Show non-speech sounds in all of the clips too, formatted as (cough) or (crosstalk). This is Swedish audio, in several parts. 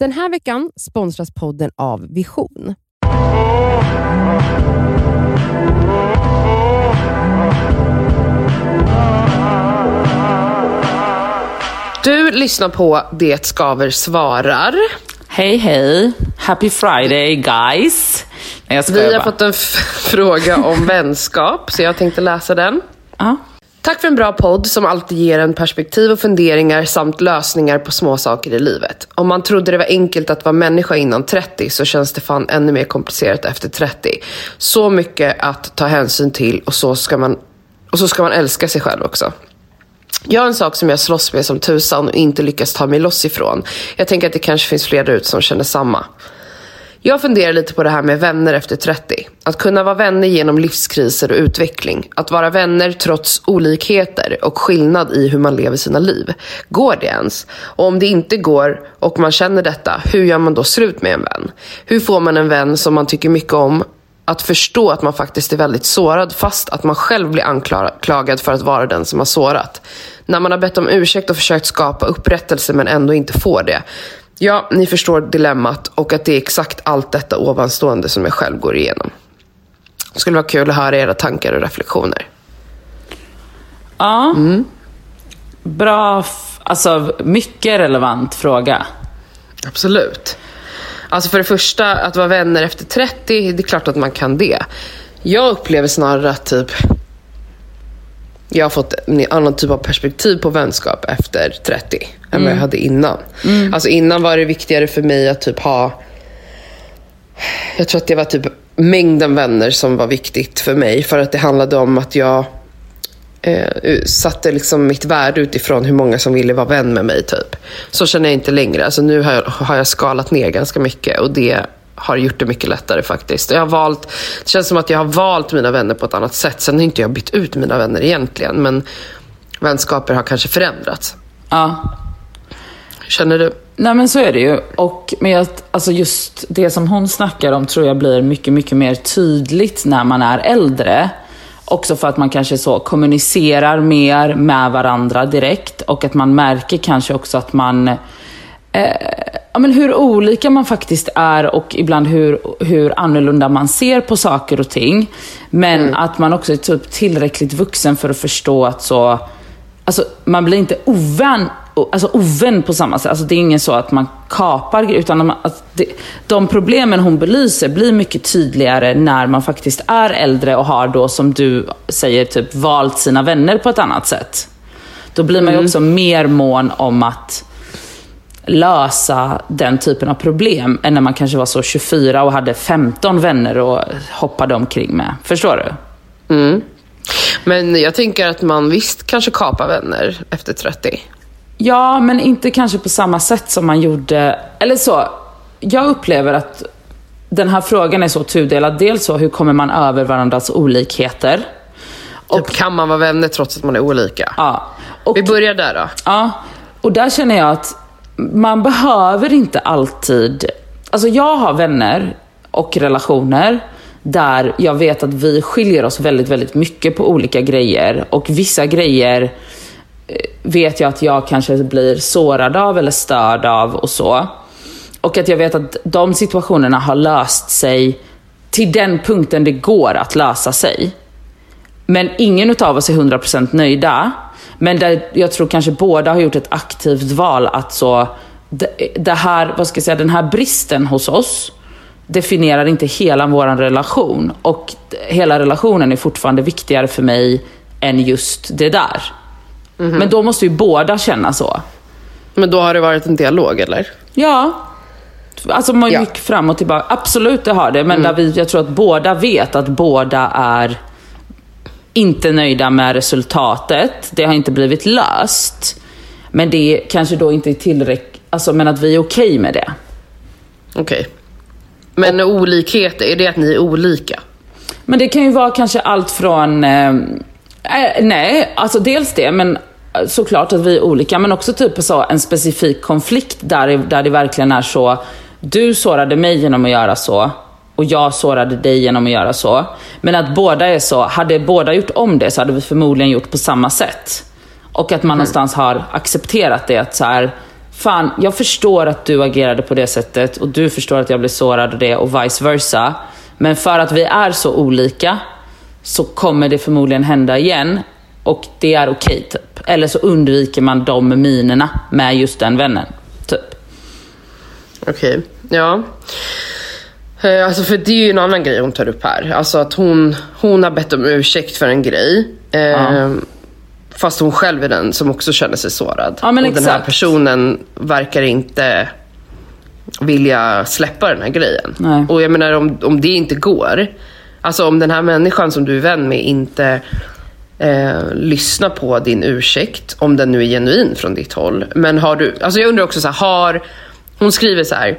Den här veckan sponsras podden av Vision. Du lyssnar på Det skaver svarar. Hej hej! Happy Friday guys! Nej, jag Vi har bara. fått en f- (laughs) fråga om vänskap, så jag tänkte läsa den. Ja. Tack för en bra podd som alltid ger en perspektiv och funderingar samt lösningar på små saker i livet. Om man trodde det var enkelt att vara människa innan 30 så känns det fan ännu mer komplicerat efter 30. Så mycket att ta hänsyn till och så ska man, och så ska man älska sig själv också. Jag har en sak som jag slåss med som tusan och inte lyckas ta mig loss ifrån. Jag tänker att det kanske finns fler där ute som känner samma. Jag funderar lite på det här med vänner efter 30. Att kunna vara vänner genom livskriser och utveckling. Att vara vänner trots olikheter och skillnad i hur man lever sina liv. Går det ens? Och om det inte går och man känner detta, hur gör man då slut med en vän? Hur får man en vän som man tycker mycket om att förstå att man faktiskt är väldigt sårad fast att man själv blir anklagad för att vara den som har sårat. När man har bett om ursäkt och försökt skapa upprättelse men ändå inte får det. Ja, ni förstår dilemmat och att det är exakt allt detta ovanstående som jag själv går igenom. Det skulle vara kul att höra era tankar och reflektioner. ja. Bra, f- alltså mycket relevant fråga. Absolut. Alltså för det första, att vara vänner efter 30, det är klart att man kan det. Jag upplever snarare att typ jag har fått en annan typ av perspektiv på vänskap efter 30 än vad jag hade innan. Alltså innan var det viktigare för mig att typ ha jag tror att det var typ mängden vänner som var viktigt för mig. För att det handlade om att jag eh, satte liksom mitt värde utifrån hur många som ville vara vän med mig. typ. Så känner jag inte längre. Alltså, nu har jag, har jag skalat ner ganska mycket och det har gjort det mycket lättare faktiskt. Jag har valt, det känns som att jag har valt mina vänner på ett annat sätt. Sen har inte jag bytt ut mina vänner egentligen, men vänskaper har kanske förändrats. Ja. Känner du? Nej men så är det ju. Och, men jag, alltså just det som hon snackar om tror jag blir mycket, mycket mer tydligt när man är äldre. Också för att man kanske så kommunicerar mer med varandra direkt och att man märker kanske också att man eh, ja, men hur olika man faktiskt är och ibland hur, hur annorlunda man ser på saker och ting. Men att man också är typ tillräckligt vuxen för att förstå att så Alltså, man blir inte ovän, alltså, ovän på samma sätt. Alltså, det är ingen så att man kapar utan att det, de problemen hon belyser blir mycket tydligare när man faktiskt är äldre och har då, som du säger, typ valt sina vänner på ett annat sätt. Då blir man ju också mer mån om att lösa den typen av problem än när man kanske var så 24 och hade 15 vänner och hoppade omkring med. Förstår du? Men jag tänker att man visst kanske kapar vänner efter 30. Ja, men inte kanske på samma sätt som man gjorde. Eller så, jag upplever att den här frågan är så tudelad. Dels så, hur kommer man över varandras olikheter? Typ, kan man vara vänner trots att man är olika? Ja. Och, Vi börjar där då. ja, och där känner jag att man behöver inte alltid... Alltså jag har vänner och relationer där jag vet att vi skiljer oss väldigt, väldigt mycket på olika grejer. Och vissa grejer eh, vet jag att jag kanske blir sårad av eller störd av och så. Och att jag vet att de situationerna har löst sig till den punkten det går att lösa sig. Men ingen utav oss är 100% nöjda. Men där jag tror kanske båda har gjort ett aktivt val att så, det, det här, vad ska jag säga, den här bristen hos oss definierar inte hela vår relation. Och hela relationen är fortfarande viktigare för mig än just det där. Men då måste ju båda känna så. Men då har det varit en dialog, eller? Ja. Alltså man Ja. gick fram och tillbaka. Absolut, det har det. Men där vi, jag tror att båda vet att båda är inte nöjda med resultatet. Det har inte blivit löst. Men det kanske då inte är tillräckligt, alltså men att vi är okej med det. Okej. Men olikheter, är det att ni är olika? Men det kan ju vara kanske allt från, eh, eh, nej, alltså dels det, men såklart att vi är olika, men också typ så en specifik konflikt där, där det verkligen är så, du sårade mig genom att göra så, och jag sårade dig genom att göra så. Men att båda är så, hade båda gjort om det så hade vi förmodligen gjort på samma sätt. Och att man någonstans har accepterat det, att så här, fan, jag förstår att du agerade på det sättet och du förstår att jag blev sårad av det och vice versa. Men för att vi är så olika så kommer det förmodligen hända igen och det är okej typ. Eller så undviker man de minerna med just den vännen. Typ. Okej, ja. Eh, Alltså för det är ju en annan grej hon tar upp här. Alltså att hon, hon har bett om ursäkt för en grej. Eh, Fast hon själv är den som också känner sig sårad. Ja, och den här exakt. personen verkar inte vilja släppa den här grejen. Nej. Och jag menar om, om det inte går. Alltså om den här människan som du är vän med inte eh, lyssnar på din ursäkt. Om den nu är genuin från ditt håll. Men har du, alltså jag undrar också så här, har, hon skriver så här.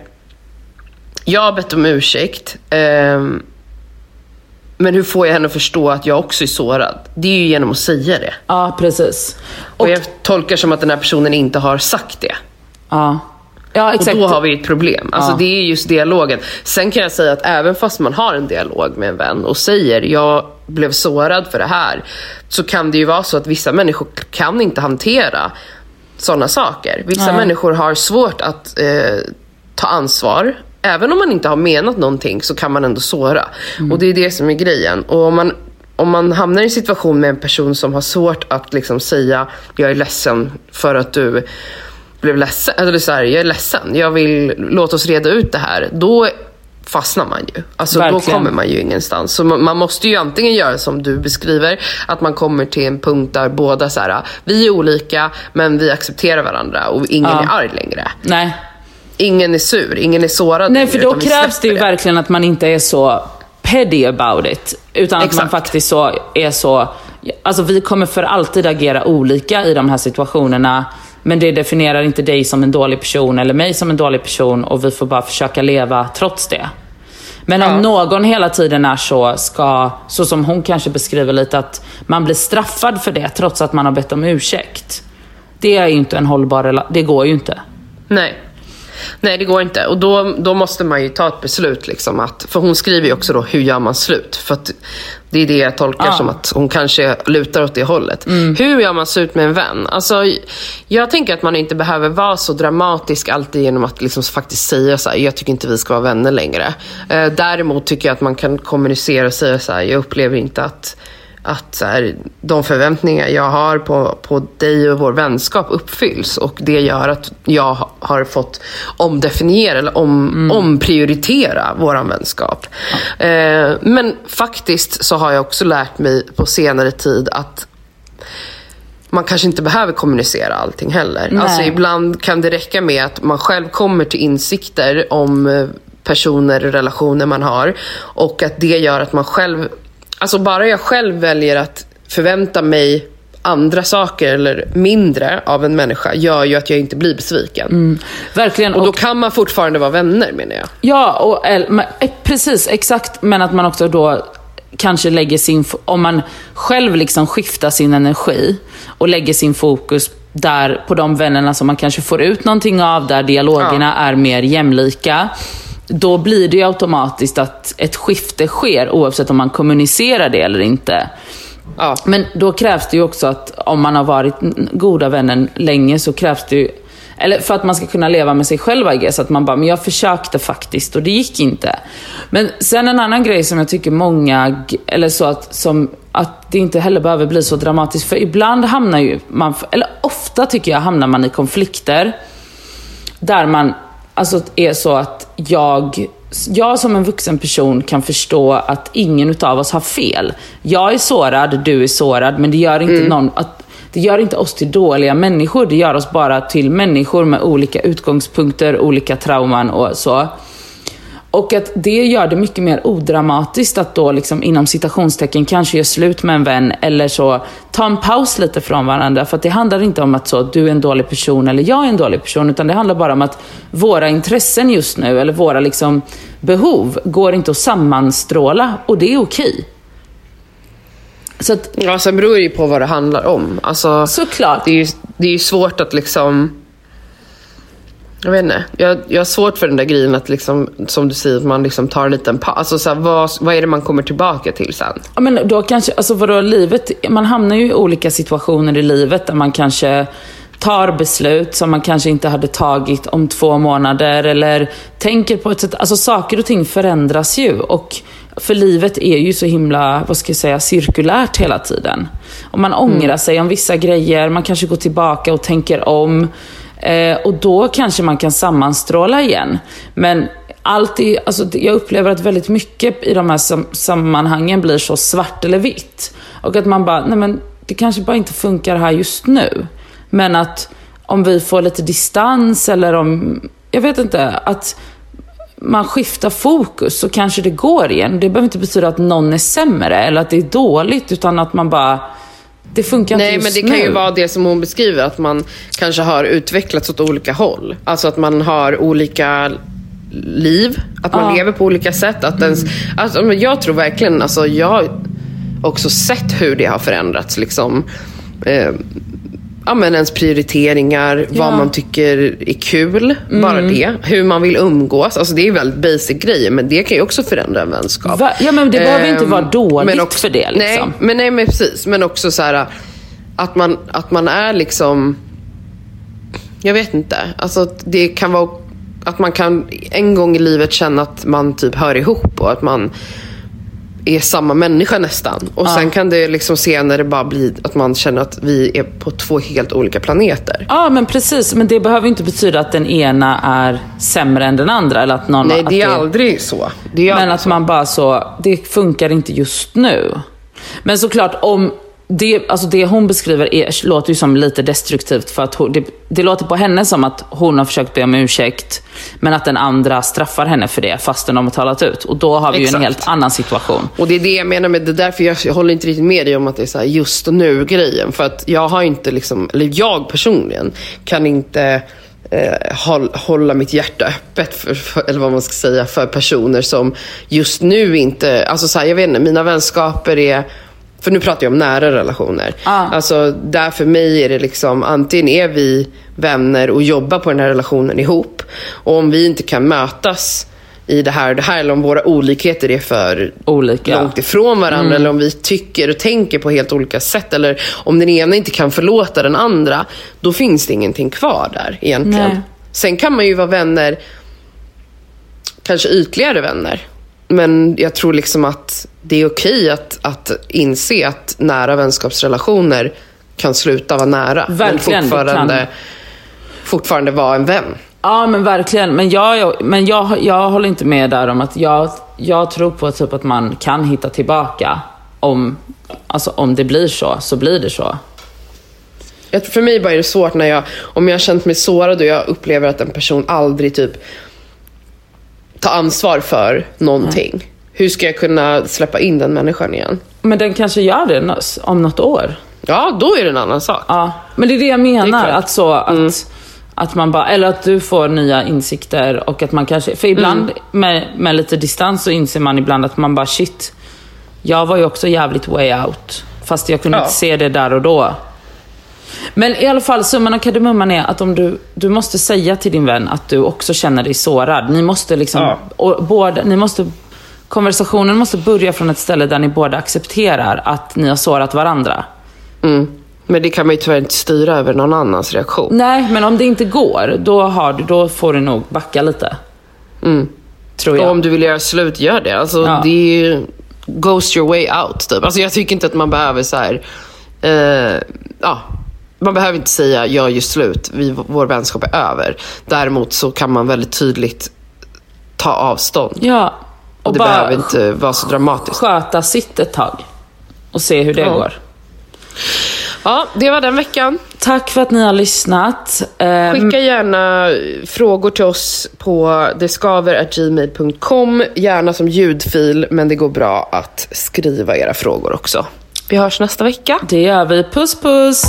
Jag har bett om ursäkt. ehm, men hur får jag henne att förstå att jag också är sårad? Det är ju genom att säga det. Ja, precis. Och jag tolkar som att den här personen inte har sagt det. Ja, ja Och exakt. då har vi ett problem. Alltså Ja. det är just dialogen. Sen kan jag säga att även fast man har en dialog med en vän och säger jag blev sårad för det här. Så kan det ju vara så att vissa människor kan inte hantera sådana saker. Vissa Nej. människor har svårt att eh, ta ansvar. Även om man inte har menat någonting så kan man ändå såra. Mm. Och det är det som är grejen. Och om man, om man hamnar i en situation med en person som har svårt att liksom säga jag är ledsen för att du blev ledsen. Eller så här, jag är ledsen, jag vill, låt oss reda ut det här. Då fastnar man ju. Alltså då kommer man ju ingenstans. Så man, man måste ju antingen göra som du beskriver, att man kommer till en punkt där båda så här, vi är olika men vi accepterar varandra och ingen Ja. är arg längre. Nej. Ingen är sur, ingen är sårad Nej, för då krävs det ju släpper verkligen att man inte är så petty about it. Utan att man Exakt. faktiskt så är så... Alltså vi kommer för alltid agera olika i de här situationerna. Men det definierar inte dig som en dålig person eller mig som en dålig person och vi får bara försöka leva trots det. Men om Ja. någon hela tiden är så, ska, så som hon kanske beskriver lite, att man blir straffad för det trots att man har bett om ursäkt. Det är ju inte en hållbar rela- Det går ju inte. Nej. Nej, det går inte. Och då, då måste man ju ta ett beslut. Liksom, att, för hon skriver ju också då, hur gör man slut? För att det är det jag tolkar Ja. som att hon kanske lutar åt det hållet. Hur gör man slut med en vän? Alltså, jag tänker att man inte behöver vara så dramatisk alltid genom att liksom faktiskt säga så här, jag tycker inte vi ska vara vänner längre. Eh, däremot tycker jag att man kan kommunicera och säga så här, jag upplever inte att att så här, de förväntningar jag har på, på dig och vår vänskap uppfylls och det gör att jag ha- har fått omdefiniera eller om, omprioritera våran vänskap. Eh, men faktiskt så har jag också lärt mig på senare tid att man kanske inte behöver kommunicera allting heller. Nej. Alltså ibland kan det räcka med att man själv kommer till insikter om eh, personer och relationer man har och att det gör att man själv, alltså bara jag själv väljer att förvänta mig andra saker eller mindre av en människa gör ju att jag inte blir besviken. Verkligen. Och då kan man fortfarande vara vänner menar jag. Ja, och, men, eh, precis, exakt. Men att man också då kanske lägger sin, om man själv liksom skiftar sin energi och lägger sin fokus där på de vännerna som man kanske får ut någonting av, där dialogerna är mer jämlika. Då blir det ju automatiskt att ett skifte sker oavsett om man kommunicerar det eller inte. Ja. Men då krävs det ju också att om man har varit goda vännen länge så krävs det ju, eller för att man ska kunna leva med sig själv I guess, att man bara, men jag försökte faktiskt och det gick inte. Men sen en annan grej som jag tycker många, eller så att, som, att det inte heller behöver bli så dramatiskt, för ibland hamnar ju man, eller ofta tycker jag hamnar man i konflikter där man alltså är så att jag, jag som en vuxen person kan förstå att ingen utav oss har fel. Jag är sårad, du är sårad, men det gör inte någon att det gör inte oss till dåliga människor. Det gör oss bara till människor med olika utgångspunkter, olika trauman och så. Och att det gör det mycket mer odramatiskt att då liksom inom citationstecken kanske göra slut med en vän eller så ta en paus lite från varandra. För att det handlar inte om att så, du är en dålig person eller jag är en dålig person. Utan det handlar bara om att våra intressen just nu, eller våra liksom behov, går inte att sammanstråla. Och det är okej. Så att, Ja, sen beror det ju på vad det handlar om. Alltså, såklart. det är ju, det är ju svårt att liksom... Jag vet inte. Jag, jag har svårt för den där grejen att liksom, som du säger, att man liksom tar en liten paus. Alltså, så här, vad, vad är det man kommer tillbaka till sen? Ja, men då kanske, alltså vadå, livet, man hamnar ju i olika situationer i livet där man kanske tar beslut som man kanske inte hade tagit om två månader eller tänker på ett sätt. Alltså saker och ting förändras ju och för livet är ju så himla, vad ska jag säga, cirkulärt hela tiden. Och man ångrar mm. sig om vissa grejer, man kanske går tillbaka och tänker om. Eh, och då kanske man kan sammanstråla igen. Men alltid, alltså, jag upplever att väldigt mycket i de här sam sammanhangen blir så svart eller vitt. Och att man bara, nej men det kanske bara inte funkar här just nu. Men att om vi får lite distans eller om, jag vet inte, att man skiftar fokus så kanske det går igen. Det behöver inte betyda att någon är sämre eller att det är dåligt utan att man bara det funkar Nej, inte just just men det kan nu. ju vara det som hon beskriver, att man kanske har utvecklats åt olika håll. Alltså att man har olika liv, att man Ja. lever på olika sätt. Att ens, alltså, men jag tror verkligen, alltså, jag har också sett hur det har förändrats. Liksom. Eh, ja, men ens prioriteringar, vad Ja. Mm. man tycker är kul, bara det. Hur man vill umgås. Alltså, det är väldigt basic grejer, men det kan ju också förändra en vänskap. Va? Ja, men det behöver ju inte Ehm, vara dåligt men också- för det. Liksom. Nej, men, nej, men precis. Men också så här att man, att man är liksom... Jag vet inte. Alltså det kan vara att man kan en gång i livet känna att man typ hör ihop och att man är samma människa nästan. Och sen kan det liksom senare bara bli att man känner att vi är på två helt olika planeter. Ja, men precis. Men det behöver inte betyda att den ena är sämre än den andra. Eller att någon, Nej, det är aldrig så. Det är Men aldrig att man bara så, det funkar inte just nu. Men såklart om det, alltså det hon beskriver är, låter ju som lite destruktivt för att hon, det, det låter på henne som att hon har försökt be om ursäkt men att den andra straffar henne för det fastän de har talat ut. Och då har vi ju en Exakt. helt annan situation. Och det är det jag menar med det är därför jag, jag håller inte riktigt med dig om att det är så just nu grejen. För att jag har inte liksom, eller jag personligen kan inte eh, håll, hålla mitt hjärta öppet för, för, eller vad man ska säga, för personer som just nu inte, alltså så här, jag vet inte, mina vänskaper är för nu pratar jag om nära relationer. Ah. Alltså där för mig är det liksom, antingen är vi vänner och jobbar på den här relationen ihop. Och om vi inte kan mötas i det här och det här, eller om våra olikheter är för Olika. långt ifrån varandra, eller om vi tycker och tänker på helt olika sätt, eller om den ena inte kan förlåta den andra, då finns det ingenting kvar där egentligen. Nej. Sen kan man ju vara vänner, kanske ytligare vänner. Men jag tror liksom att det är okej att, att inse att nära vänskapsrelationer kan sluta vara nära. Verkligen, men fortfarande, fortfarande vara en vän. Ja, men verkligen. Men jag, men jag, jag håller inte med där om att jag, jag tror på typ att man kan hitta tillbaka. Om, alltså, om det blir så, så blir det så. Jag, för mig bara är det svårt när jag, om jag har känt mig sårad och jag upplever att en person aldrig typ tar ansvar för någonting. Hur ska jag kunna släppa in den människan igen? Men den kanske gör det om något år. Ja, då är det en annan sak. Ja, men det är det jag Det menar. klart. att så att, att man bara, eller att du får nya insikter och att man kanske, för ibland med, med lite distans så inser man ibland att man bara shit, jag var ju också jävligt way out. Fast jag kunde Ja. inte se det där och då. Men i alla fall, summan av kardemumman är att om du, du måste säga till din vän att du också känner dig sårad. Ni måste liksom, Ja. och båda, ni måste, konversationen måste börja från ett ställe där ni båda accepterar att ni har sårat varandra. Mm. Men det kan man ju tyvärr inte styra över någon annans reaktion. Nej, men om det inte går, då, har du, då får du nog backa lite. Tror Och jag. om du vill göra slut, gör det. Alltså, Ja. det är ju goes your way out. Typ. Alltså, jag tycker inte att man behöver så här, eh, ja, man behöver inte säga jag gör slut, vi, vår vänskap är över. Däremot så kan man väldigt tydligt ta avstånd. Ja, och Och det bara behöver inte vara så dramatiskt. sköta sitt ett tag. Och se hur det Ja. går. Ja, det var den veckan. Tack för att ni har lyssnat. Eh, Skicka gärna frågor till oss på deskaver.gmail.com. Gärna som ljudfil, men det går bra att skriva era frågor också. Vi hörs nästa vecka. det gör vi. Puss puss!